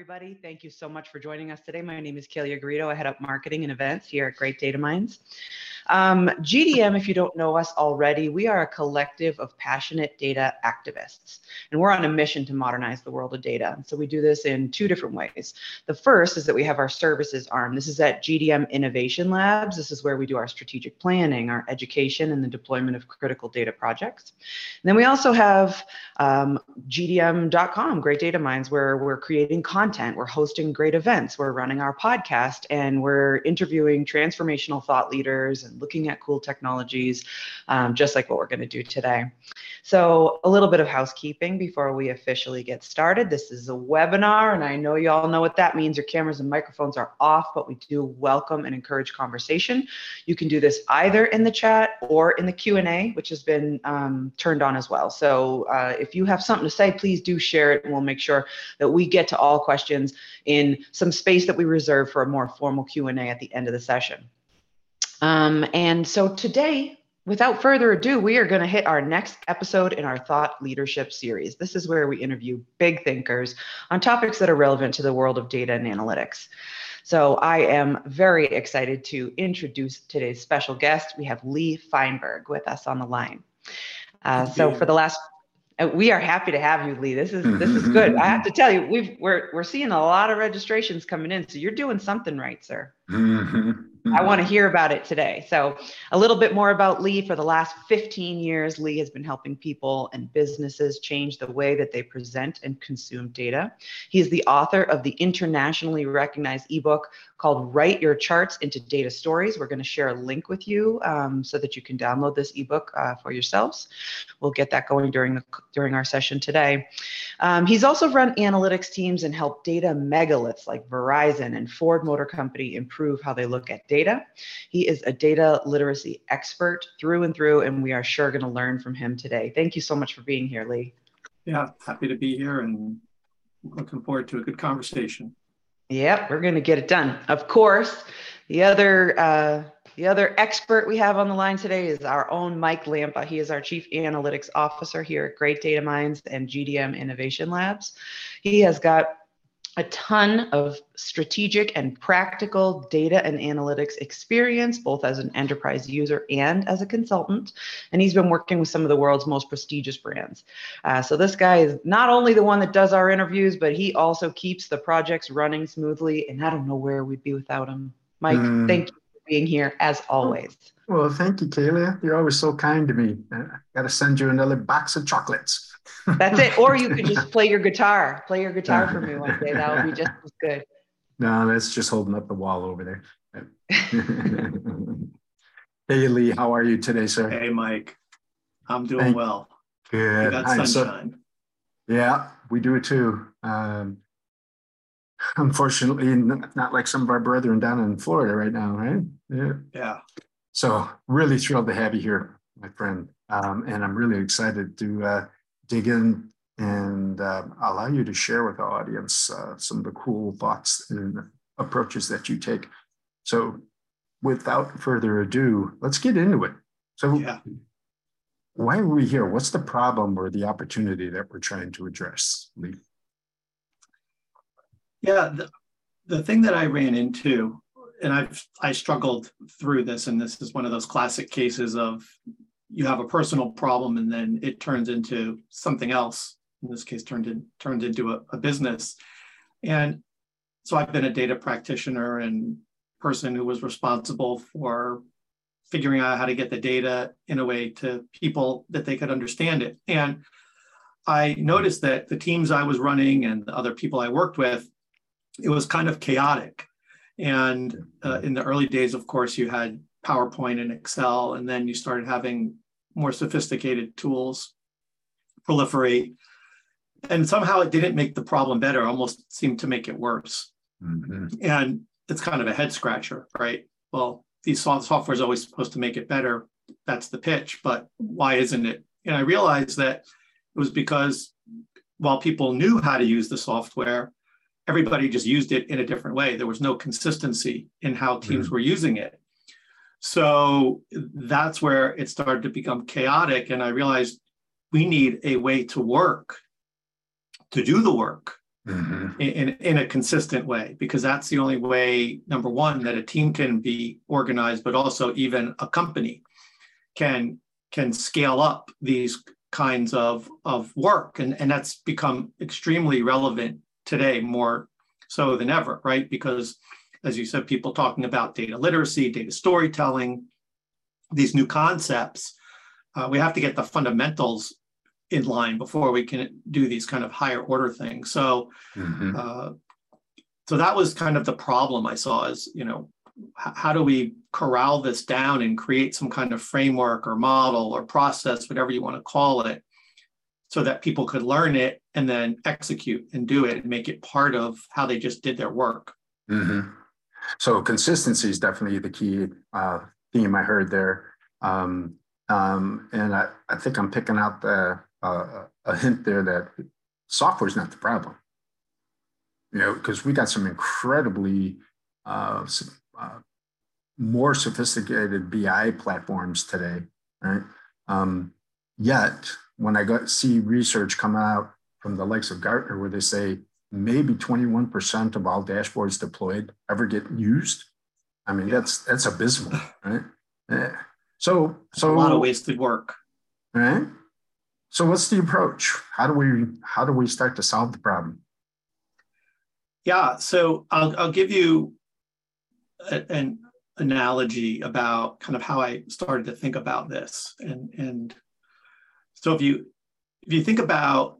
everybody. Thank you so much for joining us today. My name is Kalia Garrido. I head up marketing and events here at Great Data Minds. Um, GDM, if you don't know us already, we are a collective of passionate data activists, and we're on a mission to modernize the world of data. So we do this in two different ways. The first is that we have our services arm. This is at GDM Innovation Labs. This is where we do our strategic planning, our education, and the deployment of critical data projects. And then we also have um, GDM.com, Great Data Minds, where we're creating content we're hosting great events, we're running our podcast, and we're interviewing transformational thought leaders and looking at cool technologies, um, just like what we're going to do today. So, a little bit of housekeeping before we officially get started. This is a webinar, and I know you all know what that means. Your cameras and microphones are off, but we do welcome and encourage conversation. You can do this either in the chat or in the Q&A, which has been um, turned on as well. So, uh, if you have something to say, please do share it, and we'll make sure that we get to all questions in some space that we reserve for a more formal Q&A at the end of the session. Um, and so today, without further ado, we are going to hit our next episode in our Thought Leadership series. This is where we interview big thinkers on topics that are relevant to the world of data and analytics. So I am very excited to introduce today's special guest. We have Lee Feinberg with us on the line. Uh, so for the last we are happy to have you, Lee. This is this is good. I have to tell you, we've we're we're seeing a lot of registrations coming in, so you're doing something right, sir. I want to hear about it today. So, a little bit more about Lee. For the last 15 years, Lee has been helping people and businesses change the way that they present and consume data. He is the author of the internationally recognized ebook called Write Your Charts into Data Stories. We're going to share a link with you um, so that you can download this ebook uh, for yourselves. We'll get that going during the during our session today. Um, he's also run analytics teams and helped data megaliths like Verizon and Ford Motor Company improve how they look at data. He is a data literacy expert through and through, and we are sure going to learn from him today. Thank you so much for being here, Lee. Yeah, happy to be here and looking forward to a good conversation. Yep, we're going to get it done. Of course, the other uh, the other expert we have on the line today is our own Mike Lampa. He is our Chief Analytics Officer here at Great Data Minds and GDM Innovation Labs. He has got a ton of strategic and practical data and analytics experience, both as an enterprise user and as a consultant. And he's been working with some of the world's most prestigious brands. Uh, so this guy is not only the one that does our interviews, but he also keeps the projects running smoothly. And I don't know where we'd be without him. Mike, mm. thank you for being here as always. Well, thank you, Kayla. You're always so kind to me. I got to send you another box of chocolates. That's it. Or you could just play your guitar. Play your guitar for me one day. That would be just as good. No, that's just holding up the wall over there. hey Lee, how are you today, sir? Hey Mike. I'm doing Thank well. Good. got sunshine. So, yeah, we do it too. Um, unfortunately, not like some of our brethren down in Florida right now, right? Yeah. Yeah. So really thrilled to have you here, my friend. Um, and I'm really excited to uh, dig in and uh, allow you to share with our audience uh, some of the cool thoughts and approaches that you take. So, without further ado, let's get into it. So, yeah. why are we here? What's the problem or the opportunity that we're trying to address, Lee? Yeah, the, the thing that I ran into, and I've I struggled through this, and this is one of those classic cases of you have a personal problem and then it turns into something else. In this case turned in, turned into a, a business. And so i've been a data practitioner and person who was responsible for figuring out how to get the data in a way to people that they could understand it. And i noticed that the teams i was running and the other people i worked with it was kind of chaotic. And uh, in the early days of course you had PowerPoint and Excel, and then you started having more sophisticated tools proliferate. And somehow it didn't make the problem better, almost seemed to make it worse. Mm-hmm. And it's kind of a head scratcher, right? Well, these software is always supposed to make it better. That's the pitch, but why isn't it? And I realized that it was because while people knew how to use the software, everybody just used it in a different way. There was no consistency in how teams mm-hmm. were using it. So that's where it started to become chaotic. And I realized we need a way to work, to do the work mm-hmm. in, in a consistent way because that's the only way number one that a team can be organized but also even a company can can scale up these kinds of of work and and that's become extremely relevant today more so than ever right because as you said people talking about data literacy data storytelling these new concepts uh, we have to get the fundamentals in line before we can do these kind of higher order things. So, mm-hmm. uh, so that was kind of the problem I saw is, you know, h- how do we corral this down and create some kind of framework or model or process, whatever you want to call it, so that people could learn it and then execute and do it and make it part of how they just did their work. Mm-hmm. So consistency is definitely the key uh, theme I heard there. Um, um, and I, I think I'm picking out the uh, a hint there that software is not the problem. You know, because we got some incredibly uh, uh, more sophisticated BI platforms today, right? Um, yet, when I got see research come out from the likes of Gartner, where they say maybe 21% of all dashboards deployed ever get used, I mean that's that's abysmal, right? Yeah. So, so a lot of wasted work, right? So what's the approach? How do we how do we start to solve the problem? Yeah, so I'll I'll give you a, an analogy about kind of how I started to think about this. And and so if you if you think about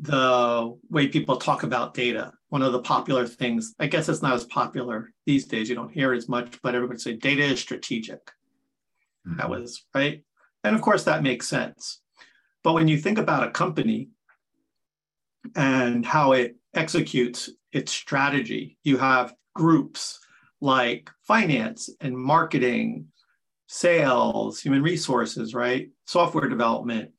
the way people talk about data, one of the popular things, I guess it's not as popular these days, you don't hear as much, but everybody say data is strategic. Mm-hmm. That was right. And of course that makes sense. But when you think about a company and how it executes its strategy, you have groups like finance and marketing, sales, human resources, right? Software development.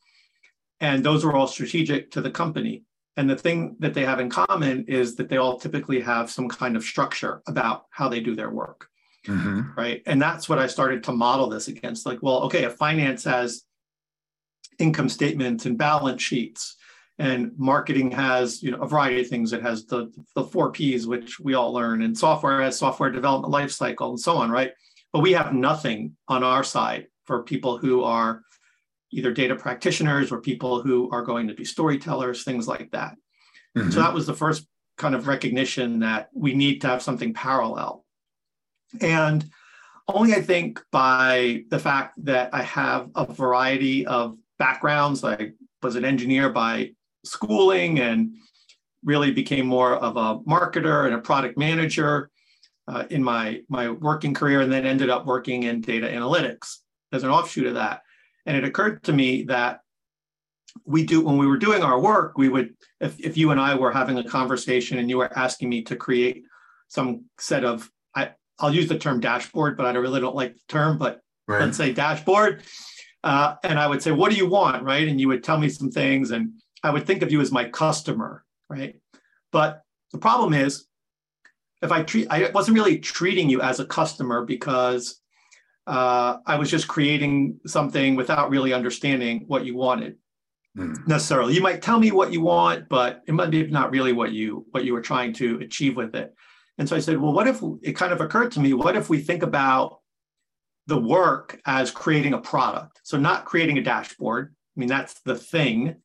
And those are all strategic to the company. And the thing that they have in common is that they all typically have some kind of structure about how they do their work. Mm-hmm. Right. And that's what I started to model this against. Like, well, okay, if finance has income statements and balance sheets and marketing has you know a variety of things it has the the four p's which we all learn and software has software development lifecycle and so on right but we have nothing on our side for people who are either data practitioners or people who are going to be storytellers things like that mm-hmm. so that was the first kind of recognition that we need to have something parallel and only i think by the fact that i have a variety of backgrounds. I was an engineer by schooling and really became more of a marketer and a product manager uh, in my, my working career, and then ended up working in data analytics as an offshoot of that. And it occurred to me that we do when we were doing our work, we would, if, if you and I were having a conversation and you were asking me to create some set of, I, I'll use the term dashboard, but I really don't like the term, but right. let's say dashboard. Uh, and I would say, What do you want? Right. And you would tell me some things, and I would think of you as my customer. Right. But the problem is, if I treat, I wasn't really treating you as a customer because uh, I was just creating something without really understanding what you wanted mm. necessarily. You might tell me what you want, but it might be not really what you what you were trying to achieve with it. And so I said, well, what if it kind of occurred to me? What if we think about the work as creating a product. So not creating a dashboard. I mean, that's the thing.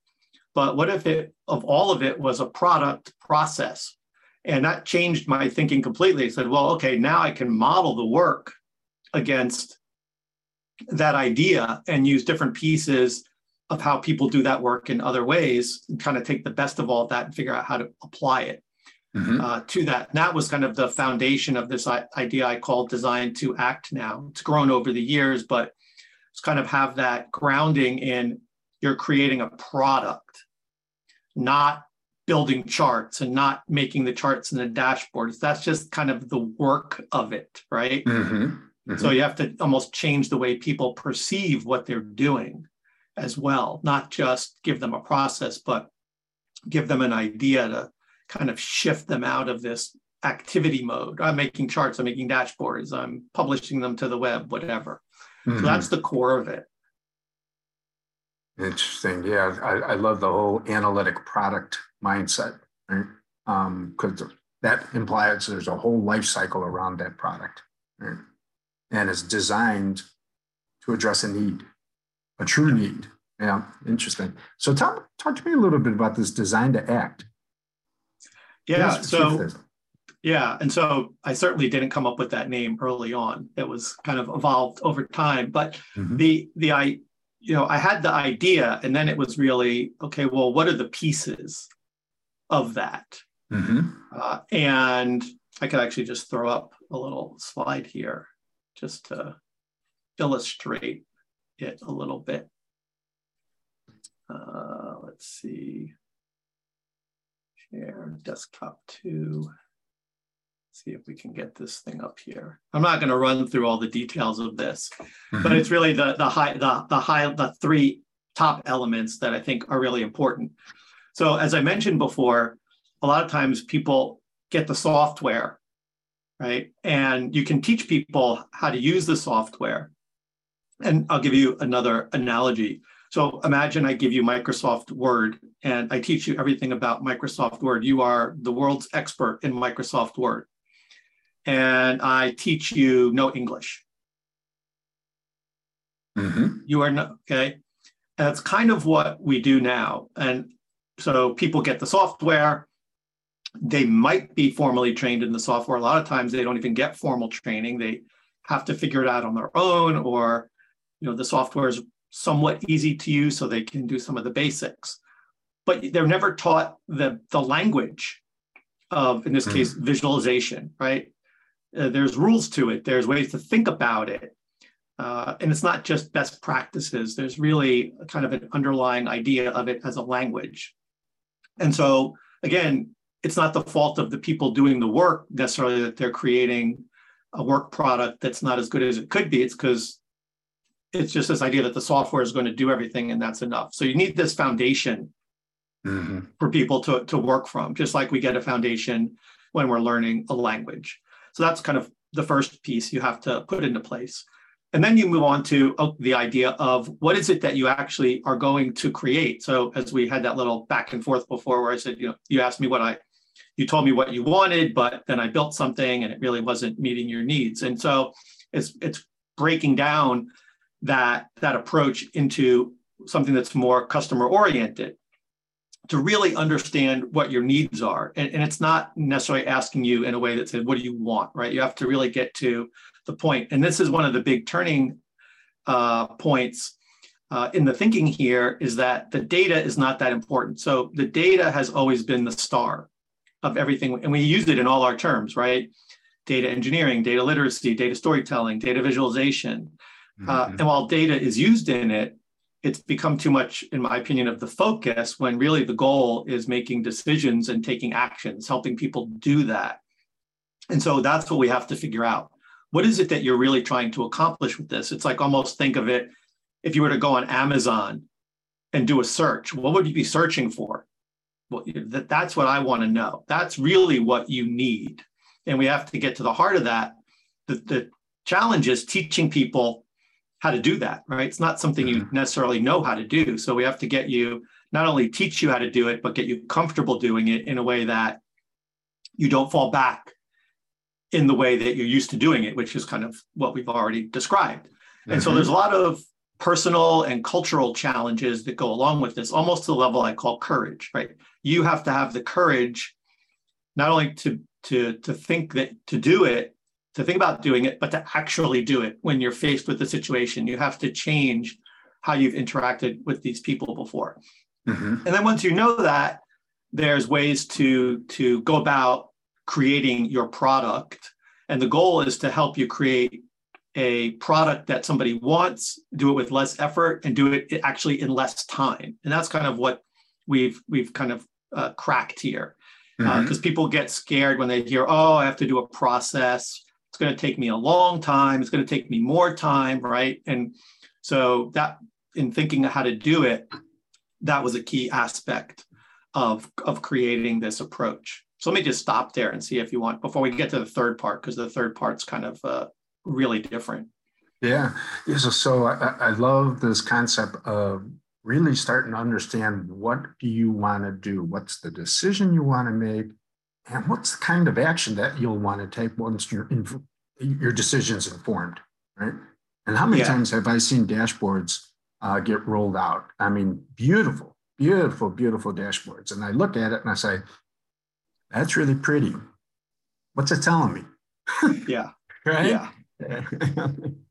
But what if it of all of it was a product process? And that changed my thinking completely. I said, well, okay, now I can model the work against that idea and use different pieces of how people do that work in other ways and kind of take the best of all of that and figure out how to apply it mm-hmm. uh, to that. And that was kind of the foundation of this idea I call design to act now. It's grown over the years, but it's kind of have that grounding in you're creating a product, not building charts and not making the charts in the dashboards. That's just kind of the work of it, right? Mm-hmm. Mm-hmm. So you have to almost change the way people perceive what they're doing as well, not just give them a process, but give them an idea to kind of shift them out of this activity mode. I'm making charts, I'm making dashboards, I'm publishing them to the web, whatever. Mm-hmm. So that's the core of it. Interesting. Yeah, I, I love the whole analytic product mindset. right? Because um, that implies there's a whole life cycle around that product, right? And it's designed to address a need, a true need. Yeah, interesting. So talk talk to me a little bit about this design to act. Yeah, so yeah, and so I certainly didn't come up with that name early on. It was kind of evolved over time. But mm-hmm. the the I you know I had the idea, and then it was really okay. Well, what are the pieces of that? Mm-hmm. Uh, and I could actually just throw up a little slide here just to illustrate it a little bit. Uh, let's see. Share desktop two see if we can get this thing up here. I'm not going to run through all the details of this, mm-hmm. but it's really the the high the the high the three top elements that I think are really important. So as I mentioned before, a lot of times people get the software, right? And you can teach people how to use the software. And I'll give you another analogy. So imagine I give you Microsoft Word and I teach you everything about Microsoft Word. You are the world's expert in Microsoft Word and I teach you no English. Mm-hmm. You are not, okay. And that's kind of what we do now. And so people get the software. They might be formally trained in the software. A lot of times they don't even get formal training. They have to figure it out on their own, or you know, the software is somewhat easy to use, so they can do some of the basics. But they're never taught the the language of, in this mm-hmm. case, visualization, right? Uh, there's rules to it. There's ways to think about it. Uh, and it's not just best practices. There's really kind of an underlying idea of it as a language. And so, again, it's not the fault of the people doing the work necessarily that they're creating a work product that's not as good as it could be. It's because it's just this idea that the software is going to do everything and that's enough. So you need this foundation mm-hmm. for people to, to work from, just like we get a foundation when we're learning a language. So that's kind of the first piece you have to put into place. And then you move on to oh, the idea of what is it that you actually are going to create. So as we had that little back and forth before, where I said, you know, you asked me what I, you told me what you wanted, but then I built something and it really wasn't meeting your needs. And so it's it's breaking down that that approach into something that's more customer oriented to really understand what your needs are. And, and, it's not necessarily asking you in a way that says, what do you want, right? You have to really get to the point. And this is one of the big turning uh, points uh, in the thinking here is that the data is not that important. So the data has always been the star of everything. And we use it in all our terms, right? Data engineering, data literacy, data storytelling, data visualization. Uh, mm-hmm. Uh, and while data is used in it, it's become too much, in my opinion, of the focus when really the goal is making decisions and taking actions, helping people do that. And so that's what we have to figure out. What is it that you're really trying to accomplish with this? It's like almost think of it if you were to go on Amazon and do a search, what would you be searching for? That, that's what I want to know. That's really what you need. And we have to get to the heart of that. The, the challenge is teaching people how to do that, right? It's not something you mm-hmm. necessarily know how to do. So we have to get you not only teach you how to do it, but get you comfortable doing it in a way that you don't fall back in the way that you're used to doing it, which is kind of what we've already described. And mm-hmm. so there's a lot of personal and cultural challenges that go along with this, almost to the level I call courage, right? You have to have the courage not only to to to think that to do it, to think about doing it, but to actually do it when you're faced with the situation. You have to change how you've interacted with these people before. Mm-hmm. And then once you know that, there's ways to to go about creating your product. And the goal is to help you create a product that somebody wants, do it with less effort, and do it actually in less time. And that's kind of what we've we've kind of uh, cracked here, because uh, mm-hmm. people get scared when they hear, "Oh, I have to do a process." It's going to take me a long time. It's going to take me more time, right? And so that in thinking how to do it, that was a key aspect of, of creating this approach. So let me just stop there and see if you want before we get to the third part, because the third part's kind of uh, really different. Yeah. So, so I, I love this concept of really starting to understand what do you want to do? What's the decision you want to make? And what's the kind of action that you'll want to take once your, your decision's informed, right? And how many yeah. times have I seen dashboards uh, get rolled out? I mean, beautiful, beautiful, beautiful dashboards. And I look at it and I say, that's really pretty. What's it telling me? Yeah. right? Yeah.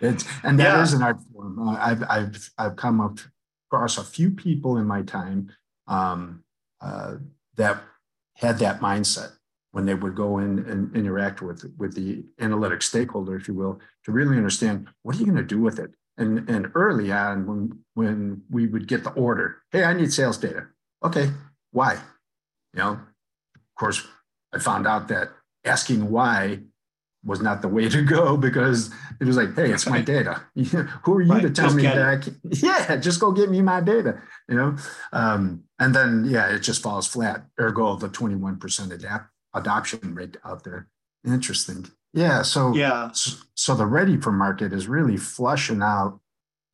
it's and that yeah. is an art form. Uh, I've I've I've come across a few people in my time um, uh, that had that mindset when they would go in and interact with with the analytic stakeholder, if you will, to really understand what are you going to do with it. And and early on, when when we would get the order, hey, I need sales data. Okay, why? You know, of course, I found out that asking why was not the way to go because it was like, hey, it's my data. Who are you right, to tell me that? I can, yeah, just go get me my data. You know, um, and then yeah, it just falls flat. Ergo, the twenty one percent adapt adoption rate out there. Interesting. Yeah. So yeah. So, so the ready for market is really flushing out.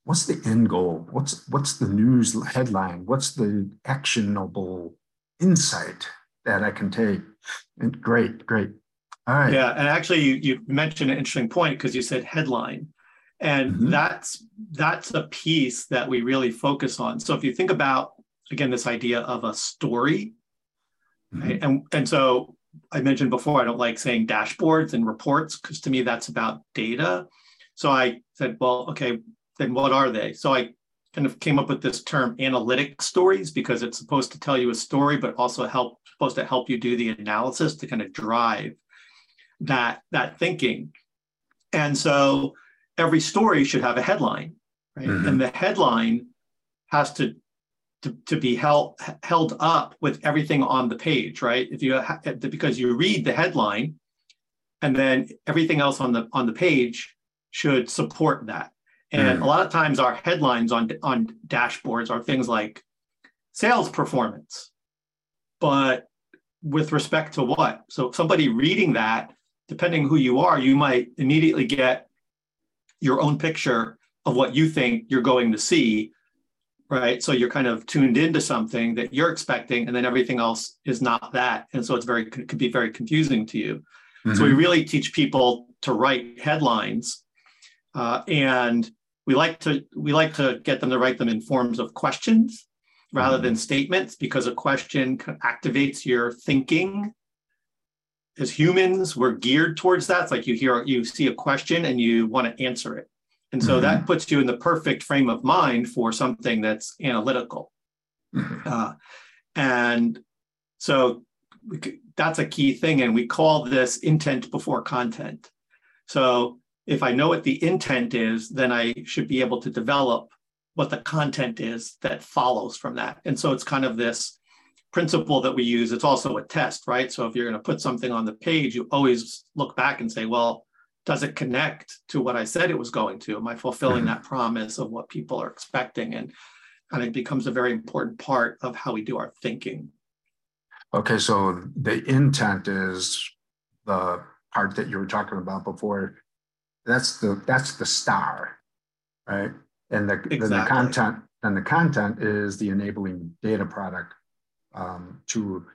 What's the end goal? What's what's the news headline? What's the actionable insight that I can take? And great, great. All right. Yeah, and actually, you you mentioned an interesting point because you said headline, and mm-hmm. that's that's a piece that we really focus on. So if you think about again this idea of a story, mm-hmm. right? and and so I mentioned before I don't like saying dashboards and reports because to me that's about data. So I said, well, okay, then what are they? So I kind of came up with this term analytic stories because it's supposed to tell you a story, but also help supposed to help you do the analysis to kind of drive that that thinking. And so every story should have a headline, right? Mm-hmm. And the headline has to, to, to be held held up with everything on the page, right? If you ha- because you read the headline, and then everything else on the on the page should support that. And mm. a lot of times our headlines on on dashboards are things like sales performance. But with respect to what? So somebody reading that depending who you are, you might immediately get your own picture of what you think you're going to see, right? So you're kind of tuned into something that you're expecting, and then everything else is not that, and so it's very it could be very confusing to you. Mm-hmm. So we really teach people to write headlines, uh, and we like to we like to get them to write them in forms of questions rather mm-hmm. than statements because a question activates your thinking as humans, we're geared towards that. It's like you hear, you see a question and you want to answer it. And so mm-hmm. that puts you in the perfect frame of mind for something that's analytical. Mm-hmm. Uh, and so that's a key thing. And we call this intent before content. So if I know what the intent is, then I should be able to develop what the content is that follows from that. And so it's kind of this principle that we use, it's also a test, right? So if you're going to put something on the page, you always look back and say, well, does it connect to what I said it was going to? Am I fulfilling mm-hmm. that promise of what people are expecting? And kind of becomes a very important part of how we do our thinking. Okay, so the intent is the part that you were talking about before. That's the that's the star, right? And the, exactly. the content and the content is the enabling data product um, to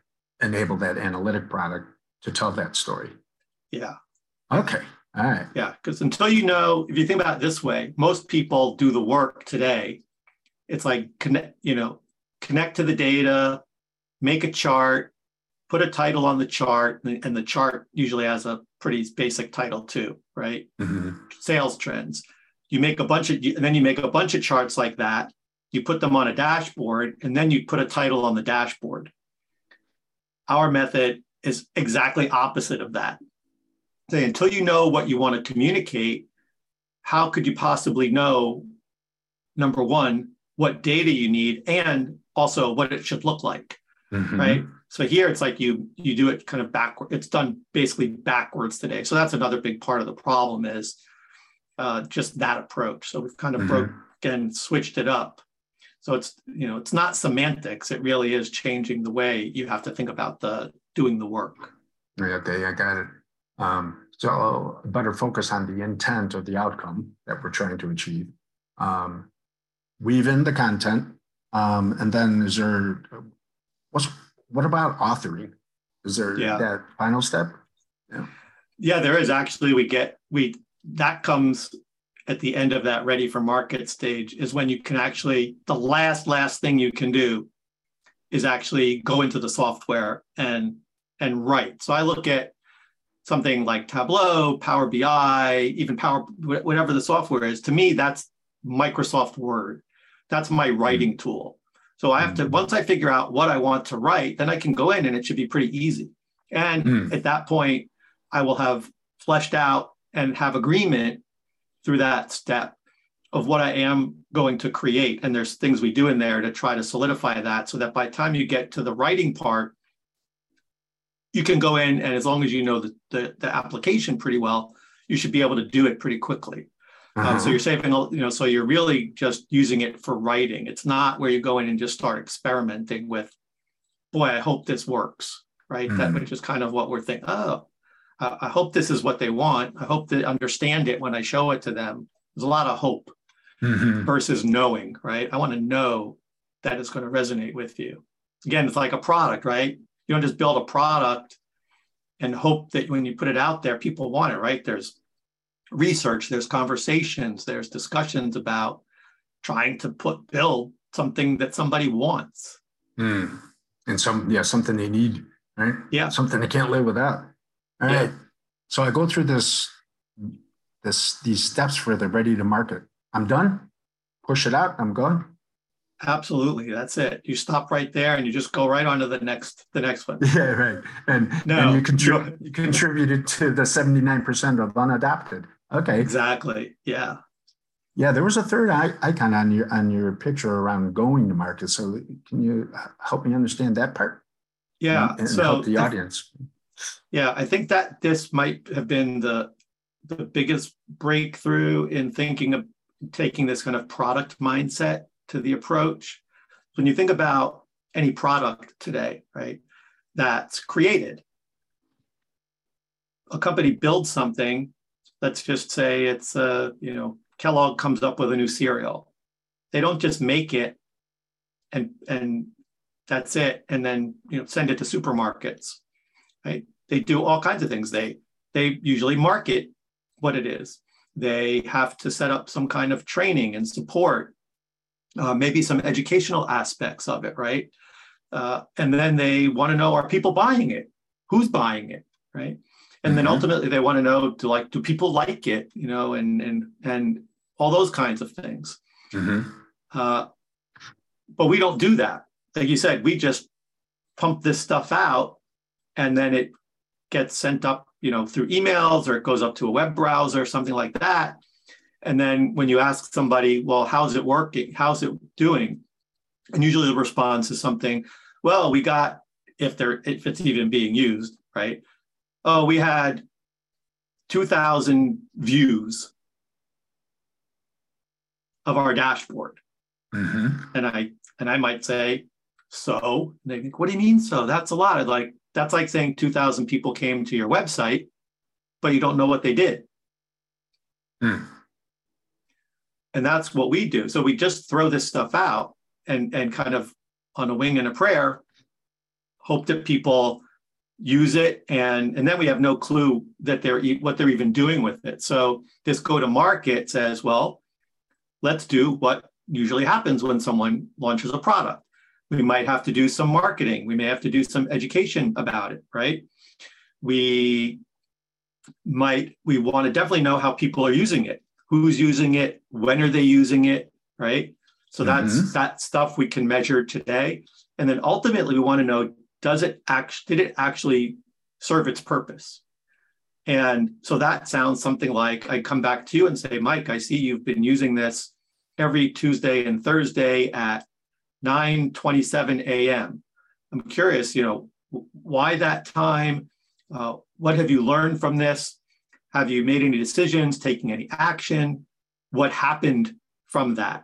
enable that analytic product to tell that story. Yeah. Okay. All right. Yeah. Because until you know, if you think about it this way, most people do the work today. It's like connect, you know, connect to the data, make a chart, put a title on the chart, and the chart usually has a pretty basic title too, right? Mm-hmm. Sales trends. You make a bunch of, and then you make a bunch of charts like that, you put them on a dashboard, and then you put a title on the dashboard. Our method is exactly opposite of that. Say, until you know what you want to communicate, how could you possibly know, number one, what data you need and also what it should look like, mm-hmm. right? So here it's like you you do it kind of backward. It's done basically backwards today. So that's another big part of the problem is uh, just that approach. So we've kind of mm-hmm. broke again switched it up so it's you know it's not semantics. It really is changing the way you have to think about the doing the work. Okay, I got it. Um, so better focus on the intent or the outcome that we're trying to achieve. Um, weave in the content, um, and then is there what's what about authoring? Is there yeah. that final step? Yeah. Yeah, there is actually. We get we that comes at the end of that ready for market stage is when you can actually the last last thing you can do is actually go into the software and and write. So I look at something like Tableau, Power BI, even Power whatever the software is. To me, that's Microsoft Word. That's my writing mm-hmm. tool. So I have to mm-hmm. once I figure out what I want to write, then I can go in and it should be pretty easy. And mm. at that point, I will have fleshed out and have agreement through that step of what I am going to create. And there's things we do in there to try to solidify that so that by the time you get to the writing part, you can go in and as long as you know the, the, the application pretty well, you should be able to do it pretty quickly. Uh-huh. Um, so you're saving, all, you know, so you're really just using it for writing. It's not where you go in and just start experimenting with, boy, I hope this works, right? Mm-hmm. That which is kind of what we're thinking. Oh, I hope this is what they want. I hope they understand it when I show it to them. There's a lot of hope mm-hmm. versus knowing, right? I want to know that it's going to resonate with you. Again, it's like a product, right? You don't just build a product and hope that when you put it out there, people want it, right? There's research, there's conversations, there's discussions about trying to put build something that somebody wants. Mm. And some, yeah, something they need, right? Yeah. Something they can't live without. All right. So I go through this, this, these steps for the ready to market. I'm done. Push it out. I'm gone. Absolutely, that's it. You stop right there, and you just go right on to the next, the next one. Yeah, right. And no, and you, contrib- you contributed to the seventy nine percent of unadapted. Okay. Exactly. Yeah. Yeah, there was a third icon on your on your picture around going to market. So can you uh, help me understand that part? Yeah. And, and so help the audience. Yeah, I think that this might have been the the biggest breakthrough in thinking of taking this kind of product mindset to the approach. When you think about any product today, right, that's created, a company builds something. Let's just say it's a, you know, Kellogg comes up with a new cereal. They don't just make it and and that's it, and then you know send it to supermarkets right? They do all kinds of things. They they usually market what it is. They have to set up some kind of training and support, uh, maybe some educational aspects of it, right? Uh, and then they want to know are people buying it? Who's buying it, right? And mm-hmm. then ultimately they want to know do like do people like it, you know, and and and all those kinds of things. Mm-hmm. Uh, but we don't do that. Like you said, we just pump this stuff out and then it gets sent up, you know, through emails or it goes up to a web browser, something like that. And then when you ask somebody, well, how's it working? How's it doing? And usually the response is something, well, we got if they're if it's even being used, right? Oh, we had 2,000 views of our dashboard. Mm-hmm. And I and I might say, so and they think, what do you mean so? That's a lot. I'd like, that's like saying 2,000 people came to your website, but you don't know what they did. Hmm. And that's what we do. So we just throw this stuff out and, and kind of on a wing and a prayer, hope that people use it and and then we have no clue that they're what they're even doing with it so this go to market says well let's do what usually happens when someone launches a product we might have to do some marketing. We may have to do some education about it, right? We might, we want to definitely know how people are using it. Who's using it? When are they using it? Right? So that's mm-hmm. that stuff we can measure today. And then ultimately we want to know, does it actually, did it actually serve its purpose? And so that sounds something like I come back to you and say, Mike, I see you've been using this every Tuesday and Thursday at 9:27 a.m. I'm curious, you know, why that time? Uh, what have you learned from this? Have you made any decisions, taking any action? What happened from that?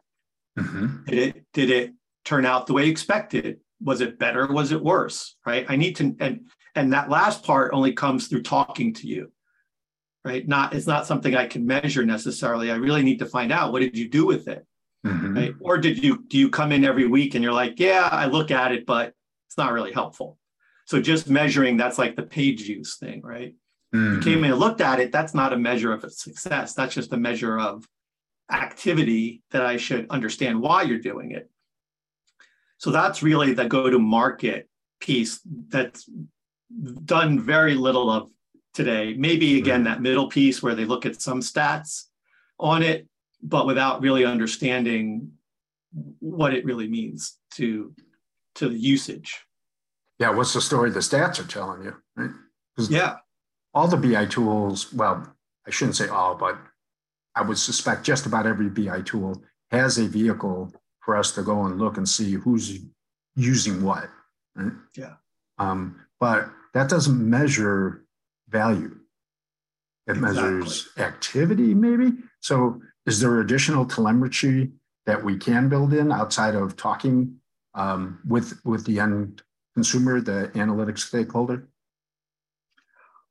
Mm-hmm. Did it did it turn out the way you expected? Was it better? Was it worse? Right? I need to and and that last part only comes through talking to you. Right? Not it's not something I can measure necessarily. I really need to find out what did you do with it? Mm-hmm. Right? Or did you do you come in every week and you're like, yeah, I look at it, but it's not really helpful. So just measuring that's like the page use thing, right? Mm-hmm. You came in and looked at it, that's not a measure of success. That's just a measure of activity that I should understand why you're doing it. So that's really the go to market piece that's done very little of today. Maybe again, mm-hmm. that middle piece where they look at some stats on it, but without really understanding what it really means to to the usage. Yeah, what's the story the stats are telling you, right? Yeah. All the BI tools, well, I shouldn't say all, but I would suspect just about every BI tool has a vehicle for us to go and look and see who's using what. Right? Yeah. Um, but that doesn't measure value. It exactly. measures activity, maybe. So, is there additional telemetry that we can build in outside of talking um, with with the end consumer, the analytics stakeholder?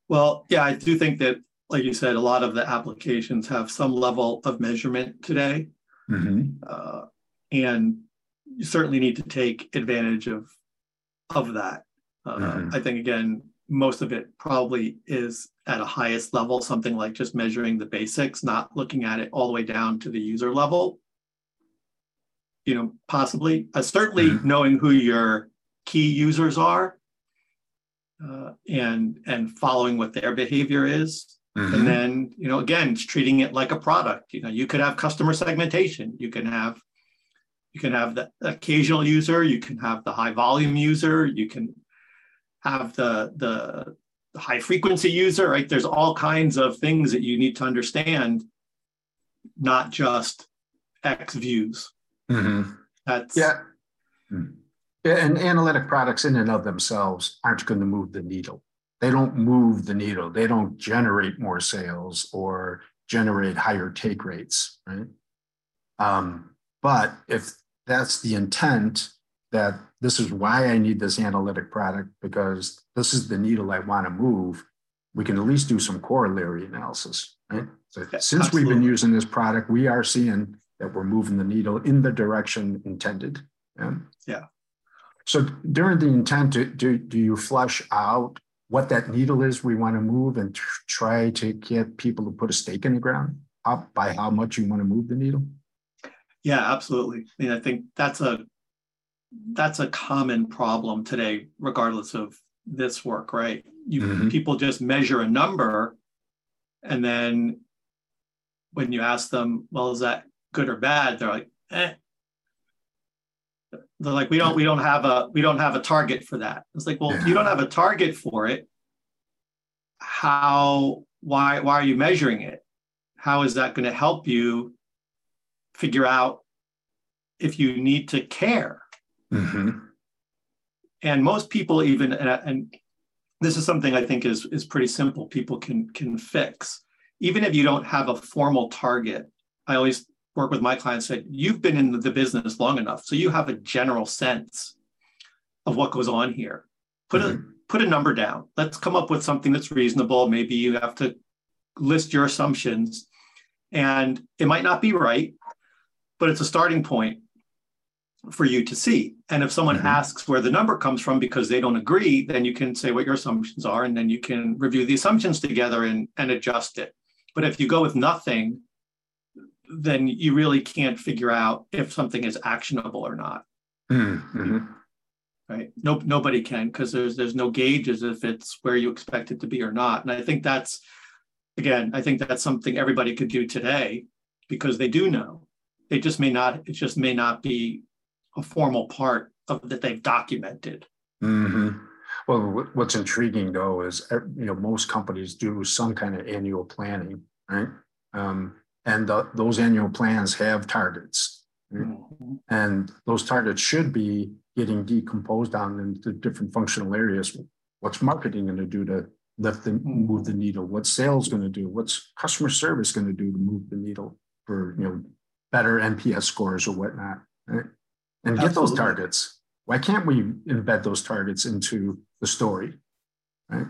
Well, yeah, I do think that like you said, a lot of the applications have some level of measurement today. Mm-hmm. Uh, and you certainly need to take advantage of of that. Uh, mm-hmm. I think again, most of it probably is at a highest level, something like just measuring the basics, not looking at it all the way down to the user level. You know, possibly, uh, certainly mm-hmm. knowing who your key users are, uh, and and following what their behavior is Mm-hmm. And then, you know, again, treating it like a product. You know, you could have customer segmentation. You can have you can have the occasional user, you can have the high volume user, you can have the the, the high frequency user, right? There's all kinds of things that you need to understand, not just X views. Mm-hmm. That's yeah. Mm. And analytic products in and of themselves aren't going to move the needle they don't move the needle. They don't generate more sales or generate higher take rates, right? Um, but if that's the intent that this is why I need this analytic product because this is the needle I want to move, we can at least do some corollary analysis, right? So yeah, since absolutely. we've been using this product, we are seeing that we're moving the needle in the direction intended. Yeah. yeah. So during the intent, do, do, do you flush out what that needle is we want to move and try to get people to put a stake in the ground up by how much you want to move the needle? Yeah, absolutely. I mean, I think that's a that's a common problem today, regardless of this work, right? You mm-hmm. people just measure a number, and then when you ask them, well, is that good or bad? They're like, eh. They're like, we don't, we don't have a, we don't have a target for that. It's like, well, yeah. you don't have a target for it. How, why, why are you measuring it? How is that going to help you figure out if you need to care? Mm-hmm. And most people even, and, and this is something I think is is pretty simple. People can can fix, even if you don't have a formal target. I always work with my clients say you've been in the business long enough so you have a general sense of what goes on here put mm-hmm. a put a number down let's come up with something that's reasonable maybe you have to list your assumptions and it might not be right but it's a starting point for you to see and if someone mm-hmm. asks where the number comes from because they don't agree then you can say what your assumptions are and then you can review the assumptions together and, and adjust it but if you go with nothing then you really can't figure out if something is actionable or not. Mm-hmm. Right? No, nobody can because there's there's no gauges if it's where you expect it to be or not. And I think that's again, I think that's something everybody could do today because they do know. They just may not. It just may not be a formal part of that they've documented. Mm-hmm. Well, what's intriguing though is you know most companies do some kind of annual planning, right? Um, and the, those annual plans have targets. Mm-hmm. And those targets should be getting decomposed down into different functional areas. What's marketing going to do to lift and mm-hmm. move the needle? What's sales going to do? What's customer service going to do to move the needle for you know better NPS scores or whatnot? Right? And Absolutely. get those targets. Why can't we embed those targets into the story? Right?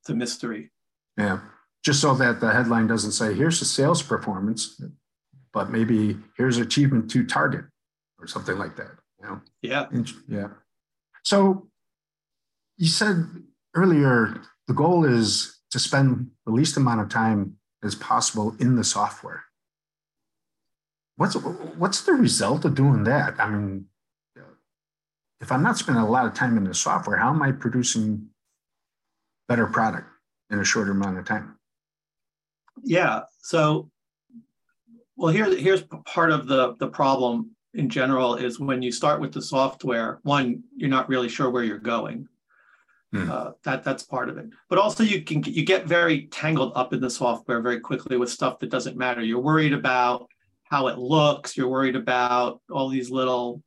It's a mystery. Yeah just so that the headline doesn't say, here's the sales performance, but maybe here's achievement to target or something like that. You know? Yeah. Yeah. So you said earlier the goal is to spend the least amount of time as possible in the software. What's what's the result of doing that? I mean, if I'm not spending a lot of time in the software, how am I producing better product in a shorter amount of time? Yeah. So, well, here's here's part of the the problem in general is when you start with the software. One, you're not really sure where you're going. Hmm. Uh, that that's part of it. But also, you can you get very tangled up in the software very quickly with stuff that doesn't matter. You're worried about how it looks. You're worried about all these little,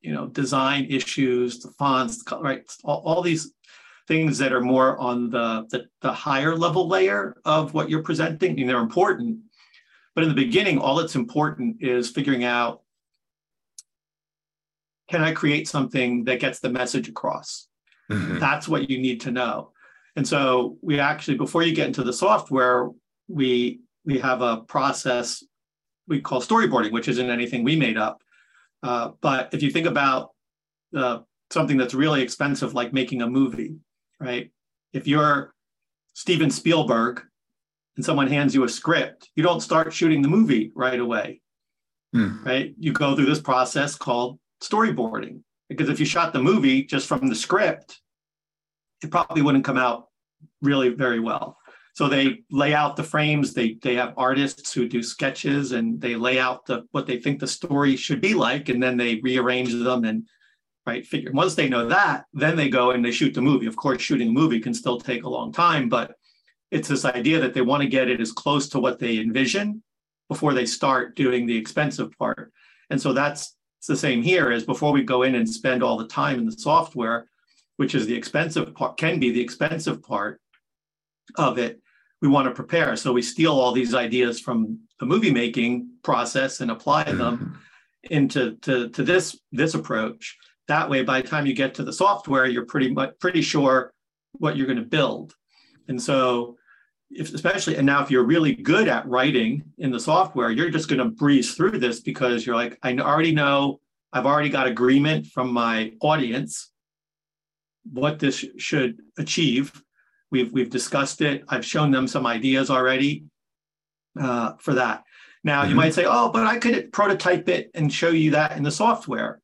you know, design issues, the fonts, right? All, all these things that are more on the, the, the higher level layer of what you're presenting. and they're important. But in the beginning, all that's important is figuring out can I create something that gets the message across? Mm-hmm. That's what you need to know. And so we actually, before you get into the software, we we have a process we call storyboarding, which isn't anything we made up. Uh, but if you think about uh, something that's really expensive, like making a movie, right? If you're Steven Spielberg and someone hands you a script, you don't start shooting the movie right away, hmm. right? You go through this process called storyboarding. Because if you shot the movie just from the script, it probably wouldn't come out really very well. So they lay out the frames. They they have artists who do sketches and they lay out the what they think the story should be like, and then they rearrange them and right figure. Once they know that, then they go and they shoot the movie. Of course, shooting a movie can still take a long time, but it's this idea that they want to get it as close to what they envision before they start doing the expensive part. And so that's the same here as before we go in and spend all the time in the software, which is the expensive part, can be the expensive part of it, we want to prepare. So we steal all these ideas from the movie making process and apply them mm-hmm. into to, to this this approach. That way, by the time you get to the software, you're pretty much pretty sure what you're going to build. And so, if especially and now if you're really good at writing in the software, you're just going to breeze through this because you're like, I already know, I've already got agreement from my audience what this should achieve We've we've discussed it. I've shown them some ideas already uh, for that. Now mm-hmm. you might say, oh, but I could prototype it and show you that in the software,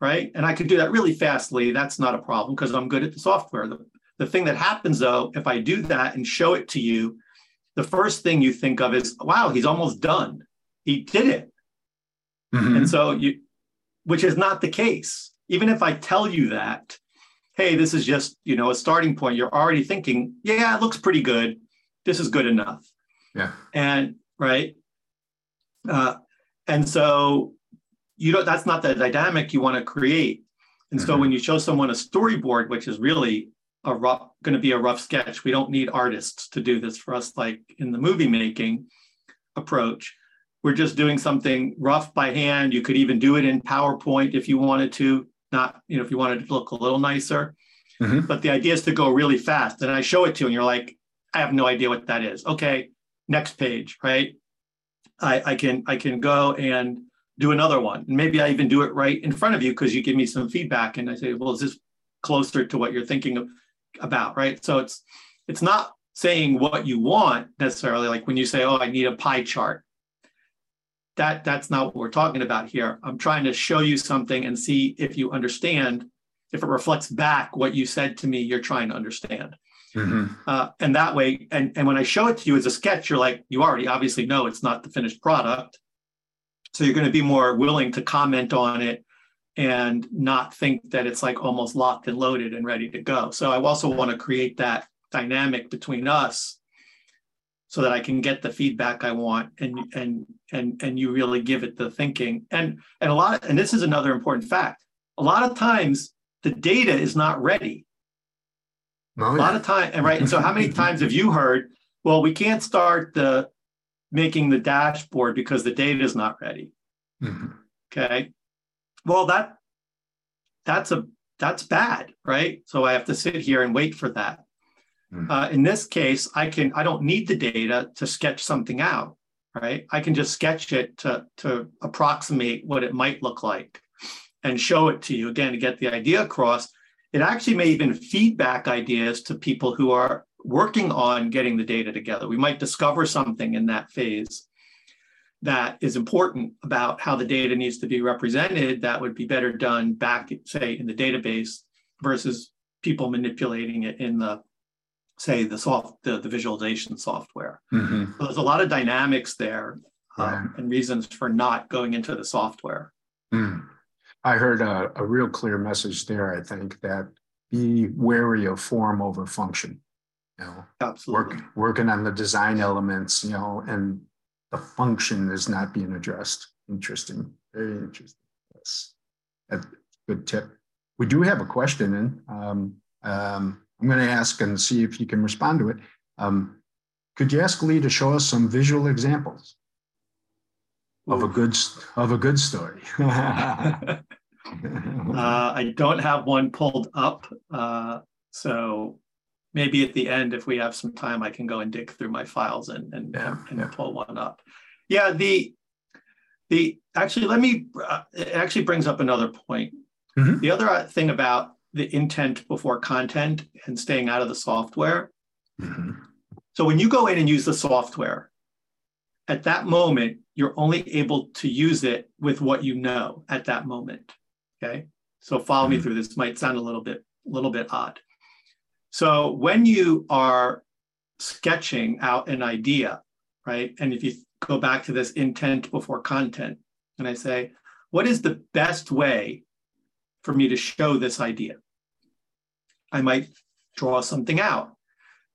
right? And I could do that really fastly. That's not a problem because I'm good at the software. The, the thing that happens though, if I do that and show it to you, the first thing you think of is, wow, he's almost done. He did it. Mm-hmm. And so you, which is not the case. Even if I tell you that, hey, this is just, you know, a starting point, you're already thinking, yeah, it looks pretty good. This is good enough. Yeah. And right. Uh, and so you don't that's not the dynamic you want to create. And mm-hmm. so when you show someone a storyboard, which is really a rough going to be a rough sketch, we don't need artists to do this for us, like in the movie making approach. We're just doing something rough by hand. You could even do it in PowerPoint if you wanted to not, you know, if you wanted to look a little nicer. Mm-hmm. But the idea is to go really fast. And I show it to you, and you're like, I have no idea what that is. Okay, next page, right? I, I can I can go and do another one. And maybe I even do it right in front of you because you give me some feedback and I say, well, is this closer to what you're thinking of, about, right? So it's it's not saying what you want necessarily. Like when you say, oh, I need a pie chart that that's not what we're talking about here. I'm trying to show you something and see if you understand, if it reflects back what you said to me, you're trying to understand. Mm-hmm. Uh, and that way, and, and when I show it to you as a sketch, you're like, you already obviously know it's not the finished product. So you're going to be more willing to comment on it and not think that it's like almost locked and loaded and ready to go. So I also want to create that dynamic between us so that I can get the feedback I want and and and and you really give it the thinking. And and a lot of, and this is another important fact. A lot of times the data is not ready. Oh, a lot of time and right. And so how many times have you heard, well, we can't start the making the dashboard because the data is not ready. Mm-hmm. Okay. Well, that that's a that's bad, right? So I have to sit here and wait for that. Hmm. Uh, in this case, I can I don't need the data to sketch something out, right? I can just sketch it to, to approximate what it might look like and show it to you again to get the idea across. It actually may even feedback ideas to people who are working on getting the data together. We might discover something in that phase that is important about how the data needs to be represented that would be better done back, say, in the database versus people manipulating it in the say the soft the, the visualization software. Mm-hmm. so there's a lot of dynamics there um, and reasons for not going into the software. Mm. i heard a, a real clear message there i think that be wary of form over function you know? Absolutely. work, working on the design elements you know and the function is not being addressed. Interesting very interesting. Yes. That's good tip. We do have a question in um, um, I'm going to ask and see if you can respond to it. Um, could you ask Lee to show us some visual examples of a good of a good story? uh, I don't have one pulled up, uh, so maybe at the end, if we have some time, I can go and dig through my files and and, yeah, and yeah. pull one up. Yeah, the the actually let me uh, it actually brings up another point. Mm-hmm. The other uh, thing about the intent before content and staying out of the software. Mm-hmm. So when you go in and use the software, at that moment, you're only able to use it with what you know at that moment. Okay. So follow mm-hmm. me through this might sound a little bit, a little bit odd. So when you are sketching out an idea, right? And if you go back to this intent before content, and I say, what is the best way for me to show this idea? I might draw something out.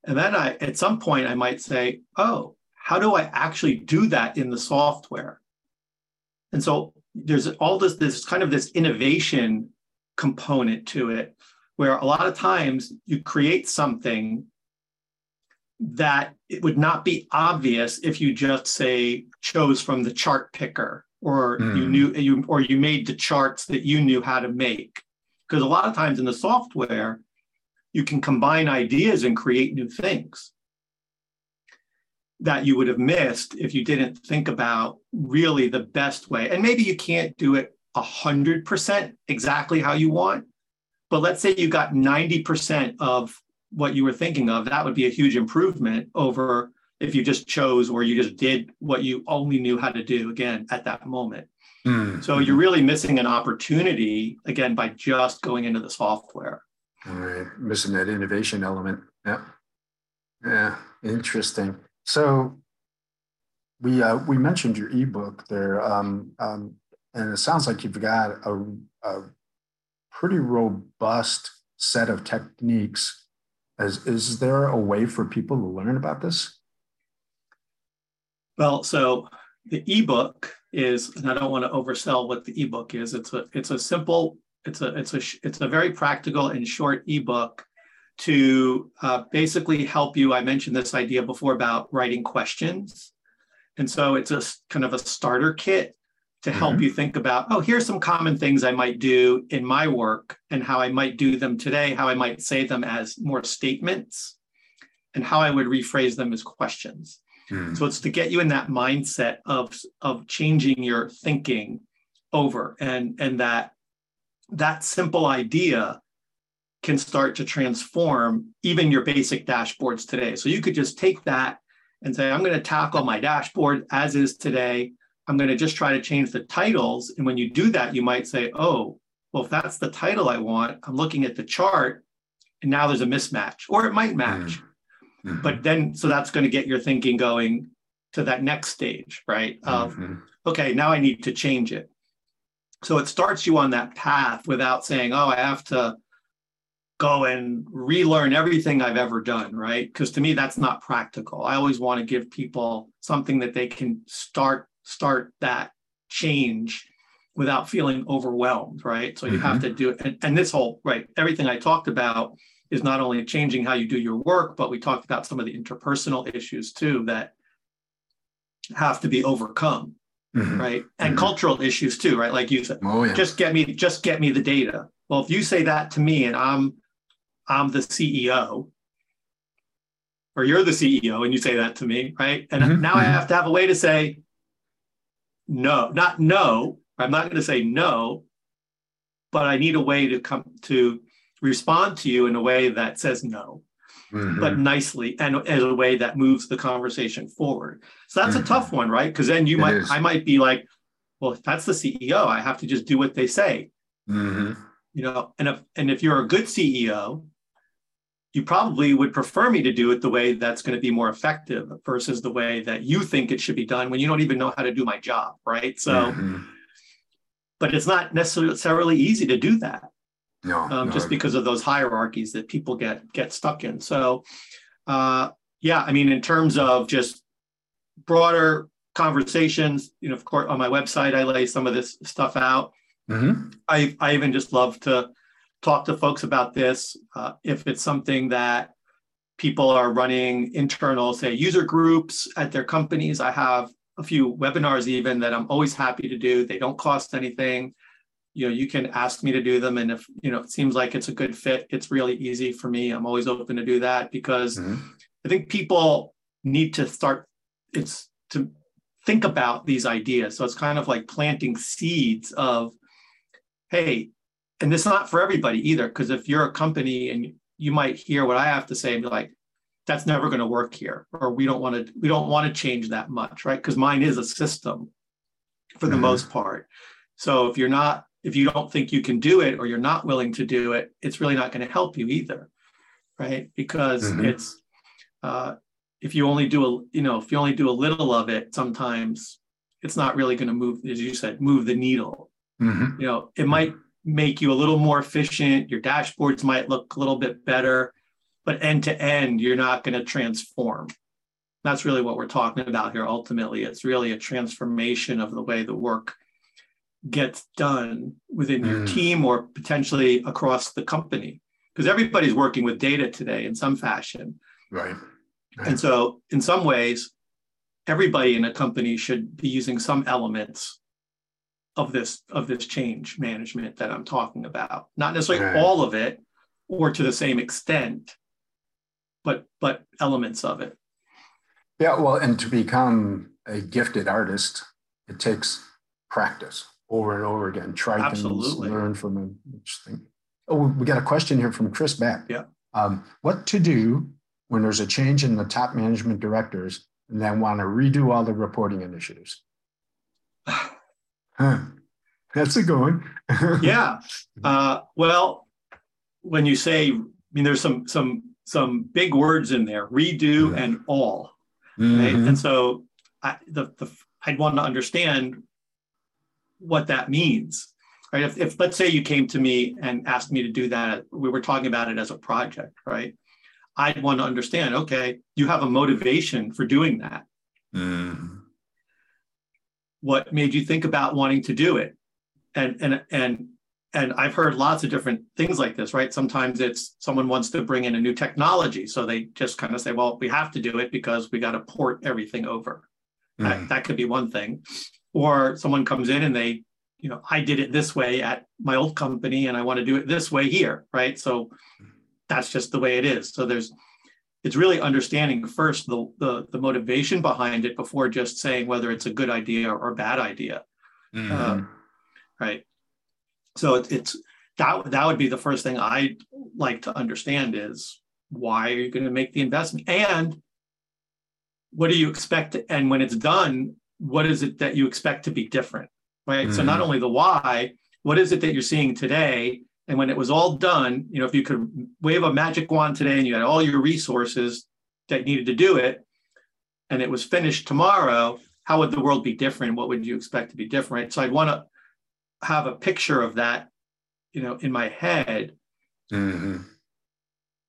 And then I, at some point, I might say, oh, how do I actually do that in the software? And so there's all this, this kind of this innovation component to it, where a lot of times you create something that it would not be obvious if you just say chose from the chart picker or mm. you knew you or you made the charts that you knew how to make because a lot of times in the software you can combine ideas and create new things that you would have missed if you didn't think about really the best way. And maybe you can't do it 100% exactly how you want, but let's say you got 90% of what you were thinking of, that would be a huge improvement over if you just chose or you just did what you only knew how to do again at that moment. Mm-hmm. So you're really missing an opportunity again by just going into the software. All right, missing that innovation element. Yeah, yeah, interesting. So we uh, we mentioned your ebook there, um, um, and it sounds like you've got a, a pretty robust set of techniques. Is is there a way for people to learn about this? Well, so the ebook is, and I don't want to oversell what the ebook is. It's a it's a simple it's a it's a it's a very practical and short ebook to uh, basically help you. I mentioned this idea before about writing questions, and so it's a kind of a starter kit to help mm-hmm. you think about. Oh, here's some common things I might do in my work, and how I might do them today. How I might say them as more statements, and how I would rephrase them as questions. Mm-hmm. So it's to get you in that mindset of of changing your thinking over and and that that simple idea can start to transform even your basic dashboards today. So you could just take that and say, I'm going to tackle my dashboard as is today. I'm going to just try to change the titles. And when you do that, you might say, oh, well, if that's the title I want, I'm looking at the chart and now there's a mismatch, or it might match. Mm-hmm. But then, so that's going to get your thinking going to that next stage, right? Of, mm-hmm. okay, now I need to change it. So it starts you on that path without saying, oh, I have to go and relearn everything I've ever done, right? Because to me, that's not practical. I always want to give people something that they can start start that change without feeling overwhelmed, right? So you mm-hmm. have to do it. And, and this whole, right, everything I talked about is not only changing how you do your work, but we talked about some of the interpersonal issues too that have to be overcome mm-hmm. right? And mm-hmm. cultural issues too, right? Like you said, oh, yeah. just get me, just get me the data. Well, if you say that to me and I'm I'm the CEO, or you're the CEO and you say that to me, right? And Mhm, now I mhm. have to have a way to say no, not no. I'm not going to say no, but I need a way to come to respond to you in a way that says no, Mhm. but nicely and in a way that moves the conversation forward. So that's Mhm. a tough one, right? Because then you It might, is. I might be like, well, if that's the CEO, I have to just do what they say Mhm. you know and if and if you're a good ceo you probably would prefer me to do it the way that's going to be more effective versus the way that you think it should be done when you don't even know how to do my job right so Mhm. but it's not necessarily easy to do that no, um, no, just because of those hierarchies that people get get stuck in so uh, yeah i mean in terms of just broader conversations you know of course on my website i lay some of this stuff out Mhm. I, I even just love to talk to folks about this. Uh, if it's something that people are running internal, say, user groups at their companies, I have a few webinars even that I'm always happy to do. They don't cost anything. You know, you can ask me to do them. And if, you know, it seems like it's a good fit, it's really easy for me. I'm always open to do that because Mhm. I think people need to start, it's to think about these ideas. So it's kind of like planting seeds of, hey, and it's not for everybody either, because if you're a company and you might hear what I have to say and be like, that's never going to work here, or we don't want to, we don't want to change that much, right? Because mine is a system for the Mhm. most part. So if you're not, if you don't think you can do it or you're not willing to do it, it's really not going to help you either, right? Because Mhm. it's uh, if you only do a, you know, if you only do a little of it, sometimes it's not really going to move, as you said, move the needle Mhm. you know it might make you a little more efficient your dashboards might look a little bit better but end to end you're not going to transform that's really what we're talking about here ultimately it's really a transformation of the way the work gets done within your Mm. team or potentially across the company because everybody's working with data today in some fashion Right. and so, in some ways, everybody in a company should be using some elements of this of this change management that I'm talking about. Not necessarily Right. all of it, or to the same extent, but but elements of it. Yeah, well, and to become a gifted artist, it takes practice over and over again. Try Absolutely. things, learn from them. Thing. Oh, we got a question here from Chris Beck. Yeah. Um, what to do when there's a change in the top management directors and then want to redo all the reporting initiatives? Huh. That's a good one. Yeah. Uh, well, when you say, I mean, there's some some some big words in there: redo and all. right? Mhm. And so I, the, the, I'd want to understand what that means, right? If, if let's say you came to me and asked me to do that, we were talking about it as a project, right? I'd want to understand, okay, you have a motivation for doing that. Mhm. What made you think about wanting to do it? And, and, and, and I've heard lots of different things like this, right? Sometimes it's someone wants to bring in a new technology. So they just kind of say, well, we have to do it because we got to port everything over. That, Mhm. that could be one thing. Or someone comes in and they, you know, I did it this way at my old company and I want to do it this way here, right? So that's just the way it is. So there's, it's really understanding first the, the, the motivation behind it before just saying whether it's a good idea or a bad idea, Mhm. right? So it's, it's that, that would be the first thing I'd like to understand is why are you going to make the investment? And what do you expect? And when it's done, what is it that you expect to be different? Right. So not Mhm. only the why, what is it that you're seeing today? And when it was all done, you know, if you could wave a magic wand today and you had all your resources that needed to do it, and it was finished tomorrow, how would the world be different? What would you expect to be different? So I'd want to have a picture of that, you know, in my head Mhm.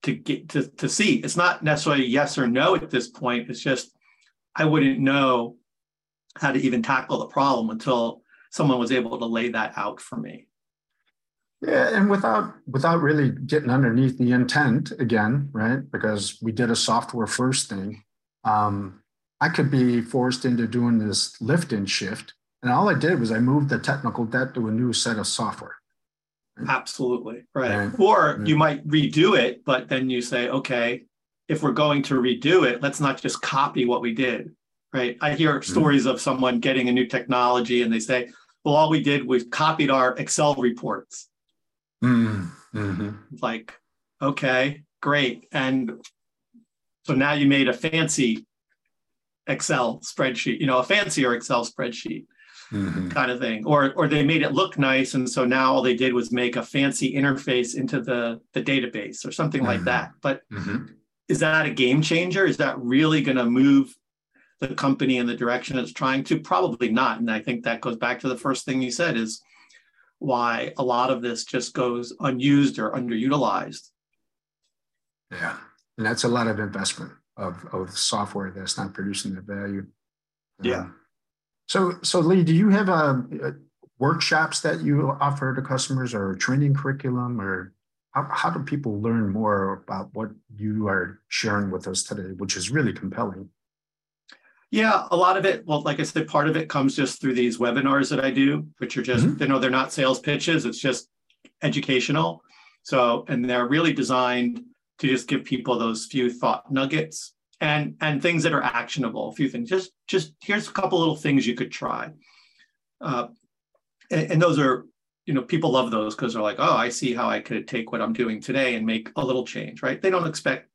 to get to, to see. It's not necessarily yes or no at this point. It's just I wouldn't know how to even tackle the problem until someone was able to lay that out for me. Yeah, and without without really getting underneath the intent again, right? Because we did a software first thing. Um, I could be forced into doing this lift and shift, and all I did was I moved the technical debt to a new set of software. Absolutely. Right. Right. Or you might redo it, but then you say, okay, if we're going to redo it, let's not just copy what we did, right? I hear mm-hmm. stories of someone getting a new technology and they say, well, all we did was copied our Excel reports. Mm-hmm. Like, okay, great. And so now you made a fancy Excel spreadsheet, you know, a fancier Excel spreadsheet. Mm-hmm. kind of thing or or they made it look nice and so now all they did was make a fancy interface into the the database or something mm-hmm. like that but mm-hmm is that a game changer? Is that really going to move the company in the direction it's trying to? Probably not. And I think that goes back to the first thing you said is why a lot of this just goes unused or underutilized. Yeah. And that's a lot of investment of, of software that's not producing the value. Yeah. Um, so, so Lee, do you have a, um, a uh, workshops that you offer to customers or training curriculum or how, how do people learn more about what you are sharing with us today, which is really compelling? Yeah, a lot of it, well, like I said, part of it comes just through these webinars that I do, which are just, mm-hmm. you know, they're not sales pitches, it's just educational. So, and they're really designed to just give people those few thought nuggets and and things that are actionable. A few things. Just just here's a couple little things you could try. Uh, and, and those are you know, people love those because they're like, oh, I see how I could take what I'm doing today and make a little change, right? They don't expect,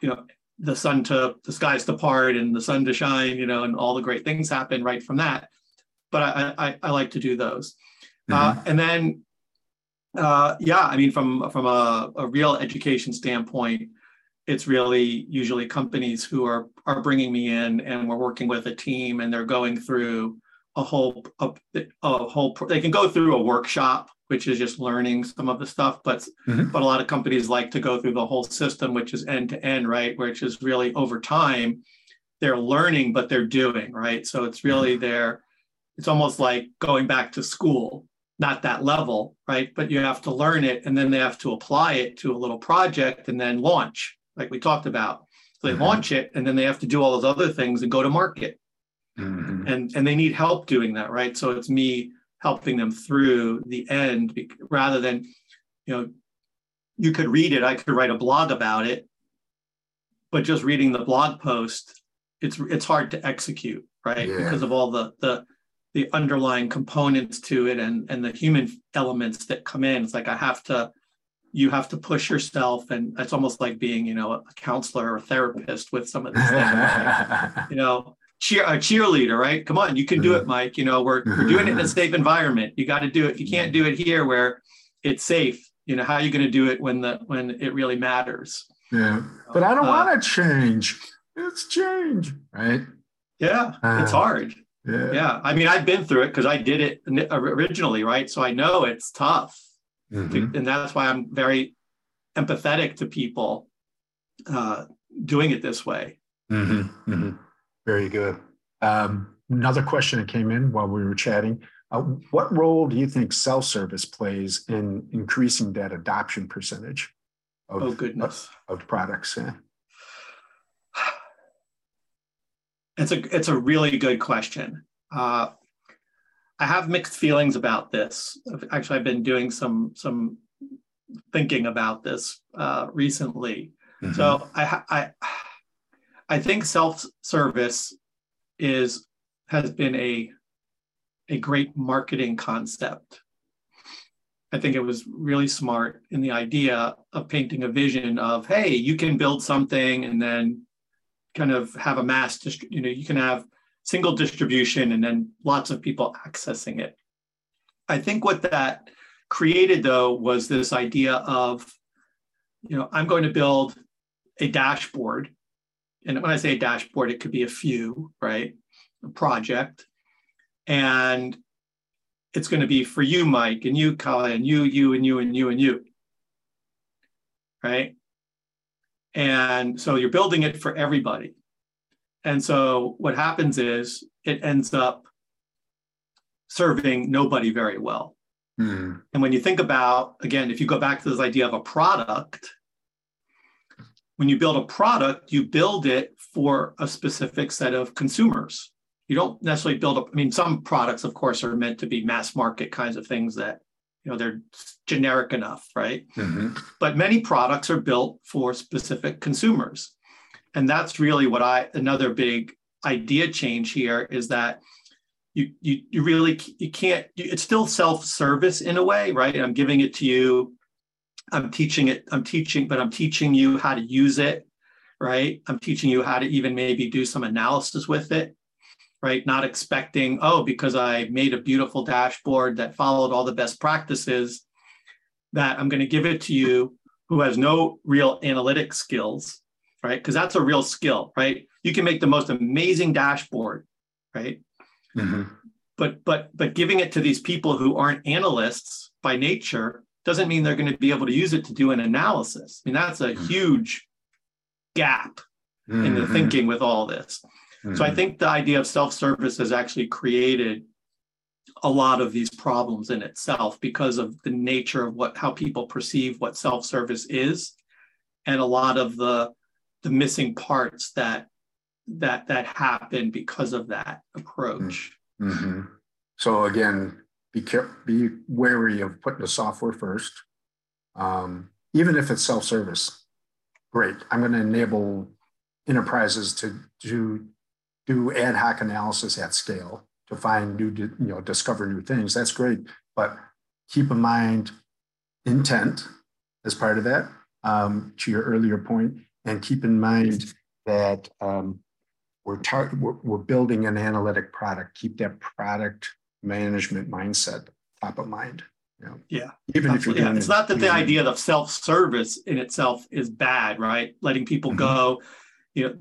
you know, the sun to the skies to part and the sun to shine, you know, and all the great things happen right from that. But I I, I like to do those, uh, mm-hmm. uh, and then, uh, yeah, I mean, from from a, a real education standpoint, it's really usually companies who are are bringing me in, and we're working with a team, and they're going through a whole a, a whole they can go through a workshop which is just learning some of the stuff but mm-hmm. but a lot of companies like to go through the whole system which is end to end right which is really over time they're learning but they're doing right so it's really mm-hmm. there it's almost like going back to school not that level right but you have to learn it and then they have to apply it to a little project and then launch like we talked about so they mm-hmm. launch it and then they have to do all those other things and go to market mm-hmm. and and they need help doing that right so it's me helping them through the end rather than you know you could read it i could write a blog about it but just reading the blog post it's it's hard to execute right? Yeah. because of all the the the underlying components to it and and the human elements that come in. It's like i have to you have to push yourself and it's almost like being you know a counselor or a therapist with some of these things you know cheer a cheerleader, right? Come on, you can do it, Mike. You know, we're, we're doing it in a safe environment. You got to do it. If you can't do it here where it's safe, you know, how are you going to do it when the when it really matters? Yeah. But I don't uh, want to change. It's change, right? Yeah, uh, it's hard. Yeah. Yeah. I mean, I've been through it because I did it originally, right? So I know it's tough. Mm-hmm. and that's why I'm very empathetic to people uh, doing it this way. Mm-hmm. Mm-hmm. Very good. Um, another question that came in while we were chatting. Uh, what role do you think self-service plays in increasing that adoption percentage of, oh, goodness. of, of products? Yeah. It's a it's a really good question. Uh, I have mixed feelings about this. Actually, I've been doing some some thinking about this uh, recently. Mm-hmm. So I, I I think self-service is has been a a great marketing concept. I think it was really smart in the idea of painting a vision of, hey, you can build something and then kind of have a mass, you know, you can have single distribution and then lots of people accessing it. I think what that created though was this idea of, you know, I'm going to build a dashboard and when I say dashboard, it could be a few, right? A project. And it's going to be for you, Mike, and you, Colin, and you, you, and you, and you, and you. Right. And so you're building it for everybody. And so what happens is it ends up serving nobody very well. Mm. And when you think about, again, if you go back to this idea of a product, when you build a product, you build it for a specific set of consumers. You don't necessarily build up, I mean, some products, of course, are meant to be mass market kinds of things that you know they're generic enough right mm-hmm. but many products are built for specific consumers and that's really what i another big idea change here is that you you, you really you can't you, it's still self-service in a way right i'm giving it to you i'm teaching it i'm teaching but i'm teaching you how to use it right i'm teaching you how to even maybe do some analysis with it right? Not expecting, oh, because I made a beautiful dashboard that followed all the best practices, that I'm going to give it to you who has no real analytic skills, right? Because that's a real skill, right? You can make the most amazing dashboard, right? Mm-hmm. But but but giving it to these people who aren't analysts by nature doesn't mean they're going to be able to use it to do an analysis. I mean, that's a mm-hmm. huge gap mm-hmm. in the mm-hmm. thinking with all this. Mm-hmm. So I mm-hmm. think the idea of self-service has actually created a lot of these problems in itself because of the nature of what how people perceive what self-service is and a lot of the the missing parts that that that happen because of that approach. Mm-hmm. So again, be careful, be wary of putting the software first. Um, even if it's self-service, great. I'm going to enable enterprises to do do ad hoc analysis at scale to find new, you know, discover new things. That's great, but keep in mind intent as part of that. Um, to your earlier point, and keep in mind that um, we're, tar- we're, we're building an analytic product. Keep that product management mindset top of mind. You know, yeah. Even if you're yeah. it's not that the idea of self-service in itself is bad, right? Letting people mm-hmm. go, you know,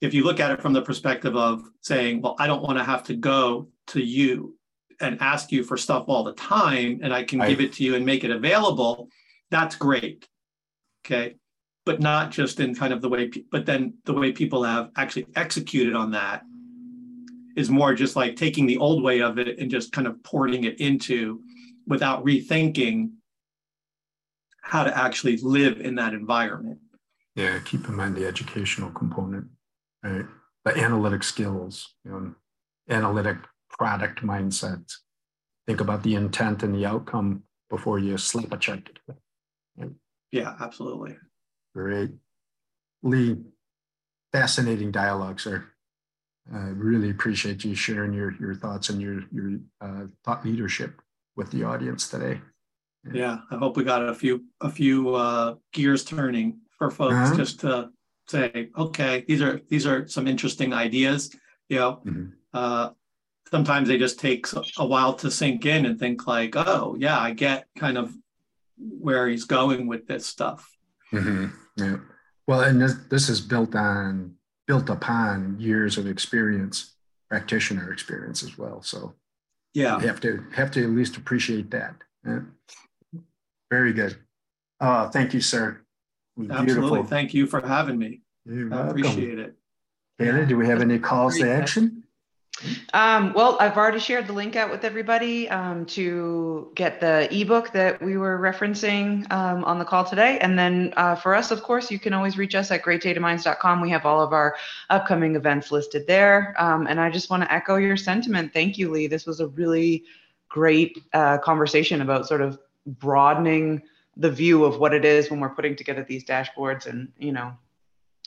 if you look at it from the perspective of saying, well, I don't want to have to go to you and ask you for stuff all the time, and I can I, give it to you and make it available, that's great. Okay. But not just in kind of the way, but then the way people have actually executed on that is more just like taking the old way of it and just kind of porting it into without rethinking how to actually live in that environment. Yeah, keep in mind the educational component right? The analytic skills, you know, analytic product mindset. Think about the intent and the outcome before you slap a check. Right? Yeah, absolutely. Great. Lee, fascinating dialogue, sir. I really appreciate you sharing your, your thoughts and your, your uh, thought leadership with the audience today. Yeah, I hope we got a few a few uh, gears turning for folks uh-huh. just to say, okay, these are these are some interesting ideas. You know, mm-hmm. uh, sometimes they just take a while to sink in and think like, oh yeah, I get kind of where he's going with this stuff. Mm-hmm. Yeah. Well, and this, this is built on built upon years of experience, practitioner experience as well. So yeah, you have to have to at least appreciate that. Yeah. Very good. Uh, thank you, sir. Absolutely. Beautiful. Thank you for having me. You're I welcome. appreciate it. Anna, do we have any calls to action? Um, well, I've already shared the link out with everybody um, to get the ebook that we were referencing um, on the call today. And then uh, for us, of course, you can always reach us at greatdataminds.com. We have all of our upcoming events listed there. Um, and I just want to echo your sentiment. Thank you, Lee. This was a really great uh, conversation about sort of broadening the view of what it is when we're putting together these dashboards and you know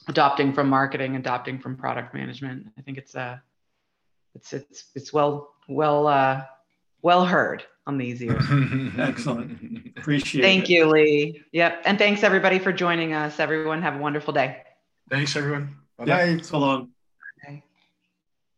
adopting from marketing adopting from product management i think it's uh it's it's it's well well uh well heard on these ears. Excellent. Appreciate thank it. you lee. Yep. And thanks everybody for joining us. Everyone have a wonderful day. Thanks everyone. Bye yeah, so long